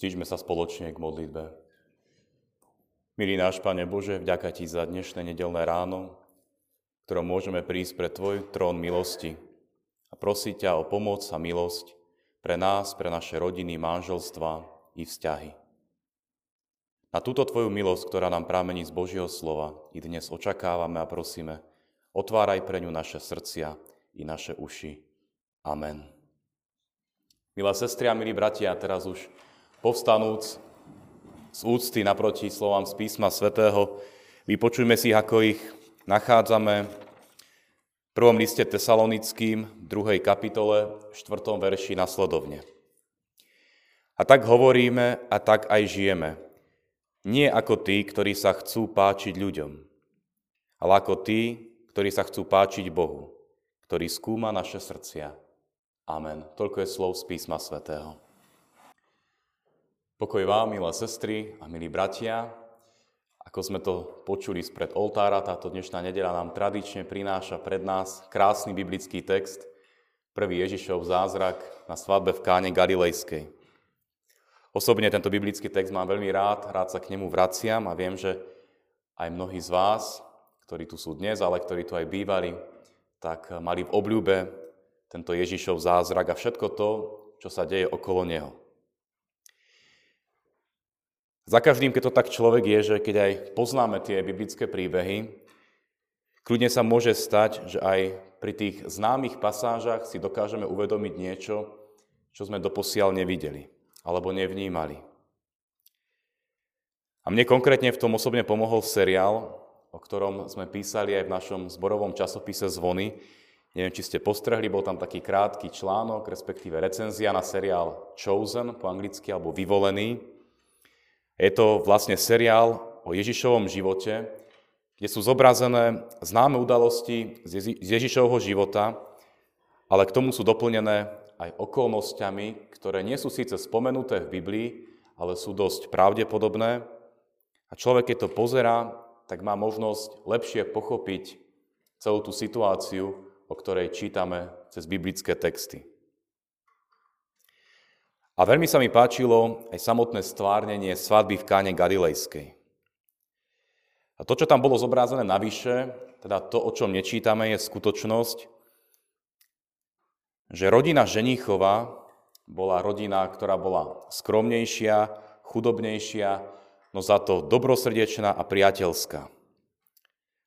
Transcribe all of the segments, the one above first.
Stížme sa spoločne k modlitbe. Milý náš Pane Bože, vďaka Ti za dnešné nedelné ráno, ktorom môžeme prísť pre Tvoj trón milosti a prosiť ťa o pomoc a milosť pre nás, pre naše rodiny, manželstva i vzťahy. Na túto Tvoju milosť, ktorá nám prámení z Božieho slova, i dnes očakávame a prosíme, otváraj pre ňu naše srdcia i naše uši. Amen. Milé sestry a milí bratia, teraz už povstanúc z úcty naproti slovám z písma svätého, vypočujme si, ako ich nachádzame v prvom liste tesalonickým, druhej kapitole, 4. verši nasledovne. A tak hovoríme a tak aj žijeme. Nie ako tí, ktorí sa chcú páčiť ľuďom, ale ako tí, ktorí sa chcú páčiť Bohu, ktorý skúma naše srdcia. Amen. Toľko je slov z písma svätého. Pokoj vám, milé sestry a milí bratia. Ako sme to počuli spred oltára, táto dnešná nedela nám tradične prináša pred nás krásny biblický text, prvý Ježišov zázrak na svadbe v káne Galilejskej. Osobne tento biblický text mám veľmi rád, rád sa k nemu vraciam a viem, že aj mnohí z vás, ktorí tu sú dnes, ale ktorí tu aj bývali, tak mali v obľúbe tento Ježišov zázrak a všetko to, čo sa deje okolo neho. Za každým, keď to tak človek je, že keď aj poznáme tie biblické príbehy, kľudne sa môže stať, že aj pri tých známych pasážach si dokážeme uvedomiť niečo, čo sme doposiaľ nevideli alebo nevnímali. A mne konkrétne v tom osobne pomohol seriál, o ktorom sme písali aj v našom zborovom časopise Zvony. Neviem, či ste postrehli, bol tam taký krátky článok, respektíve recenzia na seriál Chosen po anglicky, alebo Vyvolený. Je to vlastne seriál o Ježišovom živote, kde sú zobrazené známe udalosti z Ježišovho života, ale k tomu sú doplnené aj okolnostiami, ktoré nie sú síce spomenuté v Biblii, ale sú dosť pravdepodobné. A človek, keď to pozerá, tak má možnosť lepšie pochopiť celú tú situáciu, o ktorej čítame cez biblické texty. A veľmi sa mi páčilo aj samotné stvárnenie svadby v káne Galilejskej. A to, čo tam bolo zobrazené navyše, teda to, o čom nečítame, je skutočnosť, že rodina Ženíchova bola rodina, ktorá bola skromnejšia, chudobnejšia, no za to dobrosrdečná a priateľská.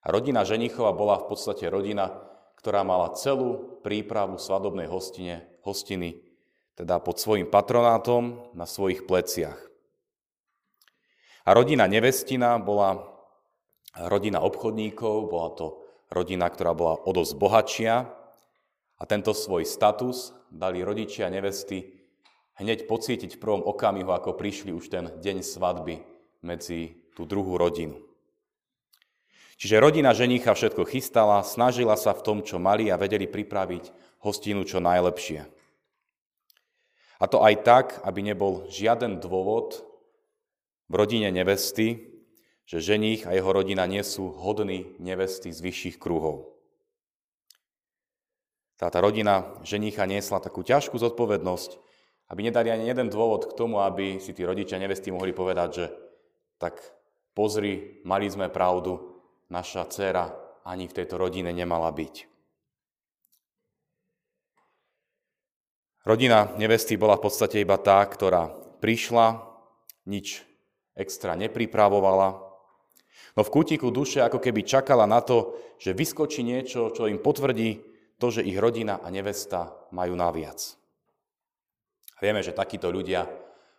A rodina Ženíchova bola v podstate rodina, ktorá mala celú prípravu svadobnej hostine, hostiny teda pod svojim patronátom na svojich pleciach. A rodina nevestina bola rodina obchodníkov, bola to rodina, ktorá bola o dosť bohatšia a tento svoj status dali rodičia nevesty hneď pocítiť v prvom okamihu, ako prišli už ten deň svadby medzi tú druhú rodinu. Čiže rodina ženícha všetko chystala, snažila sa v tom, čo mali a vedeli pripraviť hostinu čo najlepšie. A to aj tak, aby nebol žiaden dôvod v rodine nevesty, že ženích a jeho rodina nie sú hodní nevesty z vyšších kruhov. Táta rodina ženícha niesla takú ťažkú zodpovednosť, aby nedali ani jeden dôvod k tomu, aby si tí rodičia nevesty mohli povedať, že tak pozri, mali sme pravdu, naša dcéra ani v tejto rodine nemala byť. Rodina nevesty bola v podstate iba tá, ktorá prišla, nič extra nepripravovala, no v kútiku duše ako keby čakala na to, že vyskočí niečo, čo im potvrdí to, že ich rodina a nevesta majú naviac. Vieme, že takíto ľudia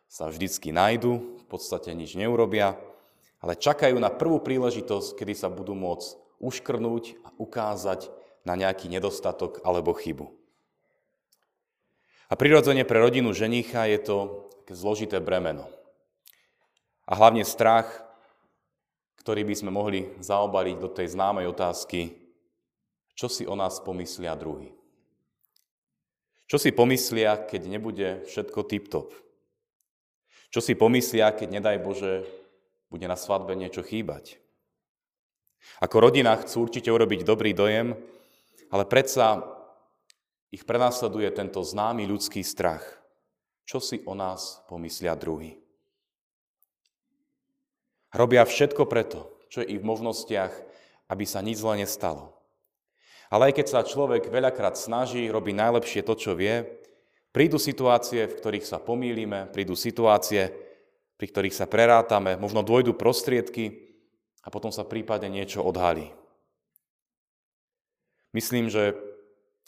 sa vždycky nájdu, v podstate nič neurobia, ale čakajú na prvú príležitosť, kedy sa budú môcť uškrnúť a ukázať na nejaký nedostatok alebo chybu. A prirodzene pre rodinu ženicha je to zložité bremeno. A hlavne strach, ktorý by sme mohli zaobaliť do tej známej otázky, čo si o nás pomyslia druhý. Čo si pomyslia, keď nebude všetko tip-top? Čo si pomyslia, keď, nedaj Bože, bude na svadbe niečo chýbať? Ako rodina chcú určite urobiť dobrý dojem, ale predsa ich prenasleduje tento známy ľudský strach. Čo si o nás pomyslia druhý? Robia všetko preto, čo je ich v možnostiach, aby sa nič zle nestalo. Ale aj keď sa človek veľakrát snaží, robí najlepšie to, čo vie, prídu situácie, v ktorých sa pomýlime, prídu situácie, pri ktorých sa prerátame, možno dôjdu prostriedky a potom sa prípadne niečo odhalí. Myslím, že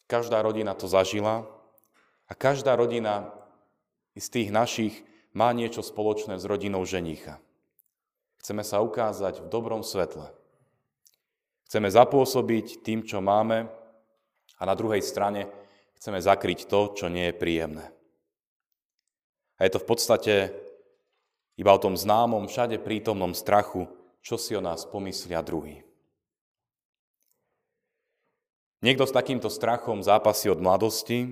každá rodina to zažila a každá rodina z tých našich má niečo spoločné s rodinou ženícha. Chceme sa ukázať v dobrom svetle. Chceme zapôsobiť tým, čo máme a na druhej strane chceme zakryť to, čo nie je príjemné. A je to v podstate iba o tom známom, všade prítomnom strachu, čo si o nás pomyslia druhý. Niekto s takýmto strachom zápasí od mladosti,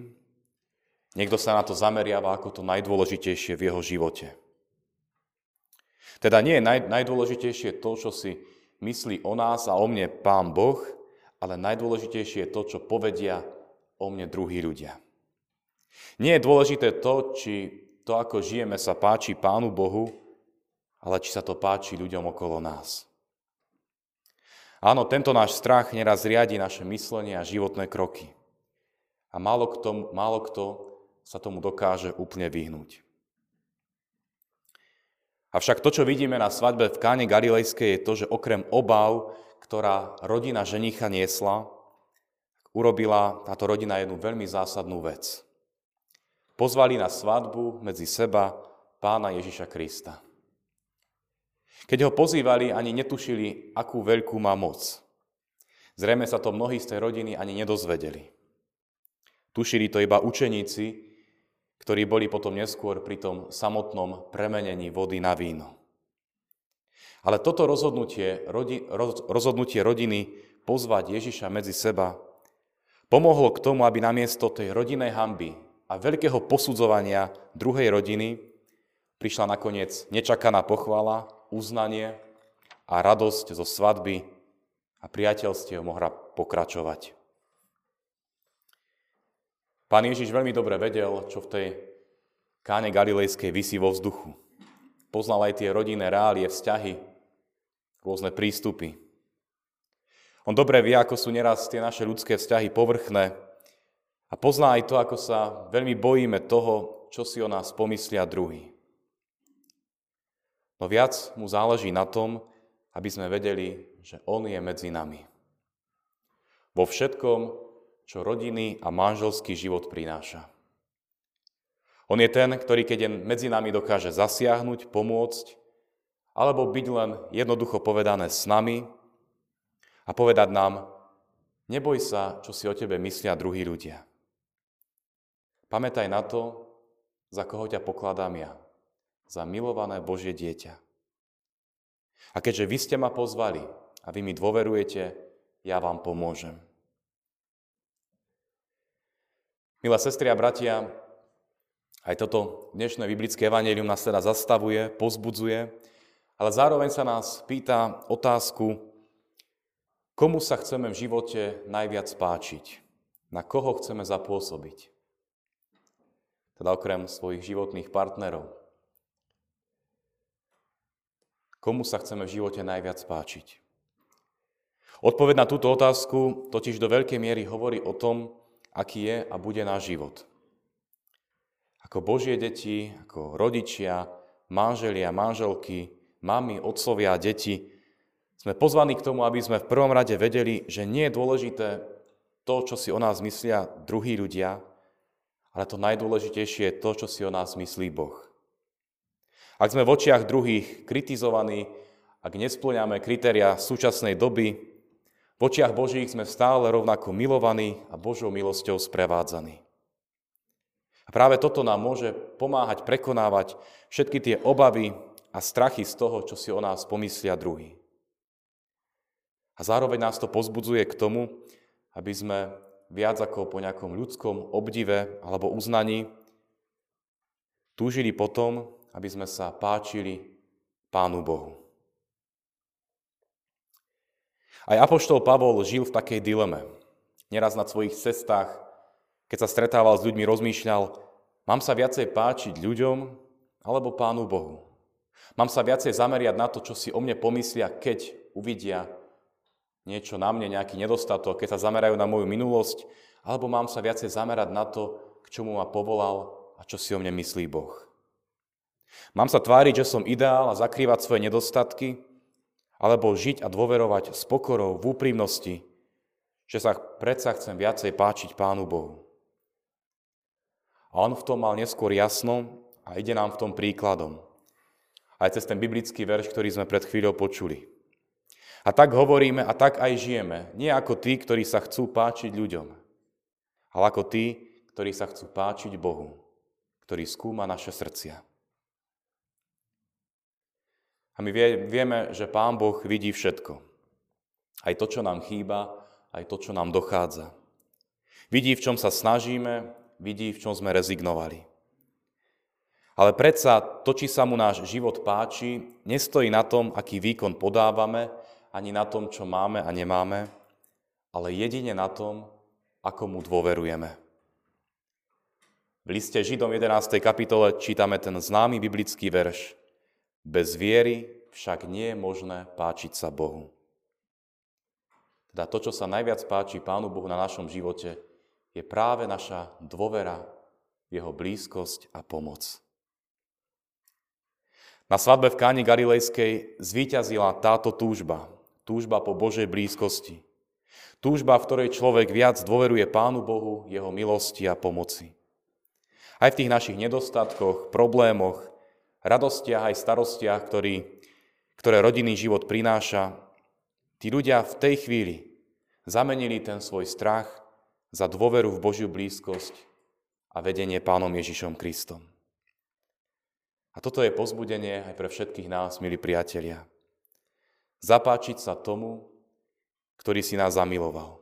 niekto sa na to zameriava ako to najdôležitejšie v jeho živote. Teda nie je naj, najdôležitejšie to, čo si myslí o nás a o mne Pán Boh, ale najdôležitejšie je to, čo povedia o mne druhí ľudia. Nie je dôležité to, či to, ako žijeme, sa páči Pánu Bohu, ale či sa to páči ľuďom okolo nás. Áno, tento náš strach neraz riadi naše myslenie a životné kroky. A málo kto, málo kto sa tomu dokáže úplne vyhnúť. Avšak to, čo vidíme na svadbe v Káne Galilejskej, je to, že okrem obav, ktorá rodina ženicha niesla, urobila táto rodina jednu veľmi zásadnú vec. Pozvali na svadbu medzi seba pána Ježiša Krista. Keď ho pozývali, ani netušili, akú veľkú má moc. Zrejme sa to mnohí z tej rodiny ani nedozvedeli. Tušili to iba učeníci, ktorí boli potom neskôr pri tom samotnom premenení vody na víno. Ale toto rozhodnutie, rozhodnutie rodiny pozvať Ježiša medzi seba pomohlo k tomu, aby namiesto tej rodinej hamby a veľkého posudzovania druhej rodiny prišla nakoniec nečakaná pochvala, uznanie a radosť zo svadby a priateľstiev mohla pokračovať. Pán Ježiš veľmi dobre vedel, čo v tej káne galilejskej vysí vo vzduchu. Poznal aj tie rodinné reálie, vzťahy, rôzne prístupy. On dobre vie, ako sú neraz tie naše ľudské vzťahy povrchné a pozná aj to, ako sa veľmi bojíme toho, čo si o nás pomyslia druhý. No viac mu záleží na tom, aby sme vedeli, že On je medzi nami. Vo všetkom, čo rodiny a manželský život prináša. On je ten, ktorý keď je medzi nami dokáže zasiahnuť, pomôcť, alebo byť len jednoducho povedané s nami a povedať nám, neboj sa, čo si o tebe myslia druhí ľudia. Pamätaj na to, za koho ťa pokladám ja, za milované Božie dieťa. A keďže vy ste ma pozvali a vy mi dôverujete, ja vám pomôžem. Milé sestry a bratia, aj toto dnešné biblické evanelium nás teda zastavuje, pozbudzuje, ale zároveň sa nás pýta otázku, komu sa chceme v živote najviac páčiť, na koho chceme zapôsobiť. Teda okrem svojich životných partnerov. Komu sa chceme v živote najviac páčiť? Odpoveď na túto otázku totiž do veľkej miery hovorí o tom, aký je a bude náš život. Ako Božie deti, ako rodičia, manželia, manželky, mami, otcovia a deti, sme pozvaní k tomu, aby sme v prvom rade vedeli, že nie je dôležité to, čo si o nás myslia druhí ľudia, ale to najdôležitejšie je to, čo si o nás myslí Boh. Ak sme v očiach druhých kritizovaní, ak nesplňame kritéria súčasnej doby, v očiach Božích sme stále rovnako milovaní a Božou milosťou sprevádzaní. A práve toto nám môže pomáhať prekonávať všetky tie obavy a strachy z toho, čo si o nás pomyslia druhý. A zároveň nás to pozbudzuje k tomu, aby sme viac ako po nejakom ľudskom obdive alebo uznaní túžili potom, aby sme sa páčili Pánu Bohu. Aj apoštol Pavol žil v takej dileme. Neraz na svojich cestách, keď sa stretával s ľuďmi, rozmýšľal, mám sa viacej páčiť ľuďom alebo Pánu Bohu. Mám sa viacej zameriať na to, čo si o mne pomyslia, keď uvidia niečo na mne, nejaký nedostatok, keď sa zamerajú na moju minulosť, alebo mám sa viacej zamerať na to, k čomu ma povolal a čo si o mne myslí Boh. Mám sa tváriť, že som ideál a zakrývať svoje nedostatky, alebo žiť a dôverovať s pokorou, v úprimnosti, že sa predsa chcem viacej páčiť Pánu Bohu. A on v tom mal neskôr jasno a ide nám v tom príkladom. Aj cez ten biblický verš, ktorý sme pred chvíľou počuli. A tak hovoríme a tak aj žijeme. Nie ako tí, ktorí sa chcú páčiť ľuďom, ale ako tí, ktorí sa chcú páčiť Bohu, ktorý skúma naše srdcia. A my vieme, že Pán Boh vidí všetko. Aj to, čo nám chýba, aj to, čo nám dochádza. Vidí, v čom sa snažíme, vidí, v čom sme rezignovali. Ale predsa to, či sa mu náš život páči, nestojí na tom, aký výkon podávame, ani na tom, čo máme a nemáme, ale jedine na tom, ako mu dôverujeme. V liste Židom 11. kapitole čítame ten známy biblický verš. Bez viery však nie je možné páčiť sa Bohu. Teda to, čo sa najviac páči Pánu Bohu na našom živote, je práve naša dôvera Jeho blízkosť a pomoc. Na svadbe v Káni Galilejskej zvíťazila táto túžba, túžba po Božej blízkosti. Túžba, v ktorej človek viac dôveruje Pánu Bohu, Jeho milosti a pomoci. Aj v tých našich nedostatkoch, problémoch, radostiach aj starostiach, ktorý, ktoré rodinný život prináša, tí ľudia v tej chvíli zamenili ten svoj strach za dôveru v Božiu blízkosť a vedenie Pánom Ježišom Kristom. A toto je pozbudenie aj pre všetkých nás, milí priatelia. Zapáčiť sa tomu, ktorý si nás zamiloval.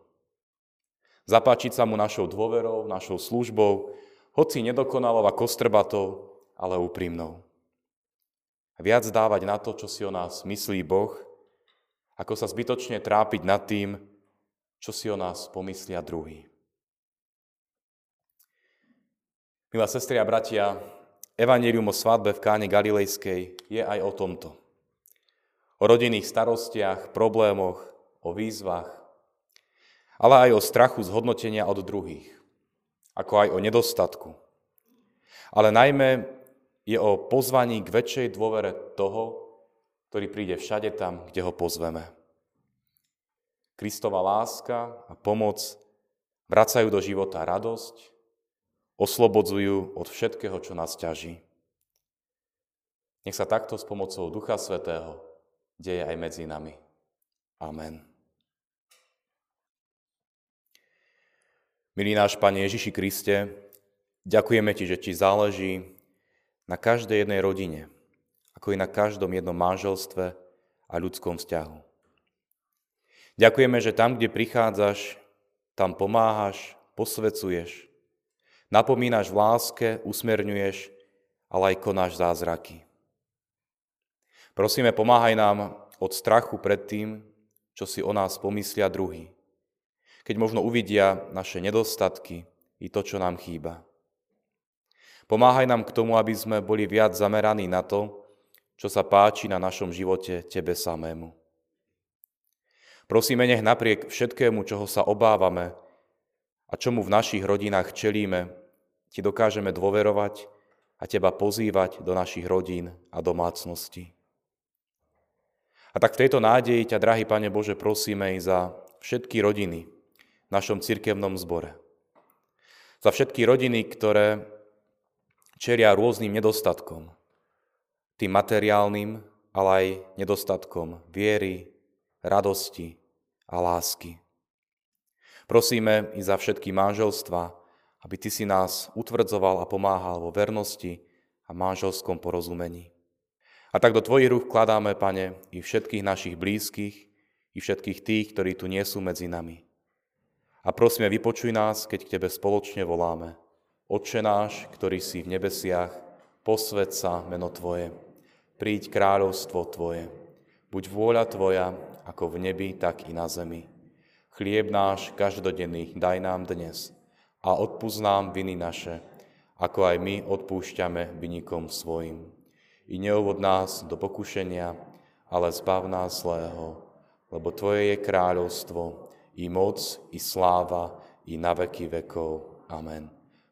Zapáčiť sa mu našou dôverou, našou službou, hoci nedokonalou a kostrbatou, ale úprimnou viac dávať na to, čo si o nás myslí Boh, ako sa zbytočne trápiť nad tým, čo si o nás pomyslia druhý. Milá sestri a bratia, Evangelium o svadbe v Káne Galilejskej je aj o tomto. O rodinných starostiach, problémoch, o výzvach, ale aj o strachu zhodnotenia od druhých, ako aj o nedostatku. Ale najmä je o pozvaní k väčšej dôvere toho, ktorý príde všade tam, kde ho pozveme. Kristova láska a pomoc vracajú do života radosť, oslobodzujú od všetkého, čo nás ťaží. Nech sa takto s pomocou Ducha Svetého deje aj medzi nami. Amen. Milý náš Pane Ježiši Kriste, ďakujeme Ti, že Ti záleží na každej jednej rodine, ako i na každom jednom manželstve a ľudskom vzťahu. Ďakujeme, že tam, kde prichádzaš, tam pomáhaš, posvecuješ, napomínaš v láske, usmerňuješ, ale aj konáš zázraky. Prosíme, pomáhaj nám od strachu pred tým, čo si o nás pomyslia druhý. Keď možno uvidia naše nedostatky i to, čo nám chýba. Pomáhaj nám k tomu, aby sme boli viac zameraní na to, čo sa páči na našom živote Tebe samému. Prosíme, nech napriek všetkému, čoho sa obávame a čomu v našich rodinách čelíme, Ti dokážeme dôverovať a Teba pozývať do našich rodín a domácností. A tak v tejto nádeji ťa, drahý Pane Bože, prosíme i za všetky rodiny v našom cirkevnom zbore. Za všetky rodiny, ktoré čeria rôznym nedostatkom. Tým materiálnym, ale aj nedostatkom viery, radosti a lásky. Prosíme i za všetky manželstva, aby Ty si nás utvrdzoval a pomáhal vo vernosti a manželskom porozumení. A tak do Tvojich rúk kladáme, Pane, i všetkých našich blízkych, i všetkých tých, ktorí tu nie sú medzi nami. A prosíme, vypočuj nás, keď k Tebe spoločne voláme. Otče náš, ktorý si v nebesiach, posved sa meno Tvoje. Príď kráľovstvo Tvoje. Buď vôľa Tvoja, ako v nebi, tak i na zemi. Chlieb náš každodenný daj nám dnes a odpúsť nám viny naše, ako aj my odpúšťame vynikom svojim. I neuvod nás do pokušenia, ale zbav nás zlého, lebo Tvoje je kráľovstvo, i moc, i sláva, i na veky vekov. Amen.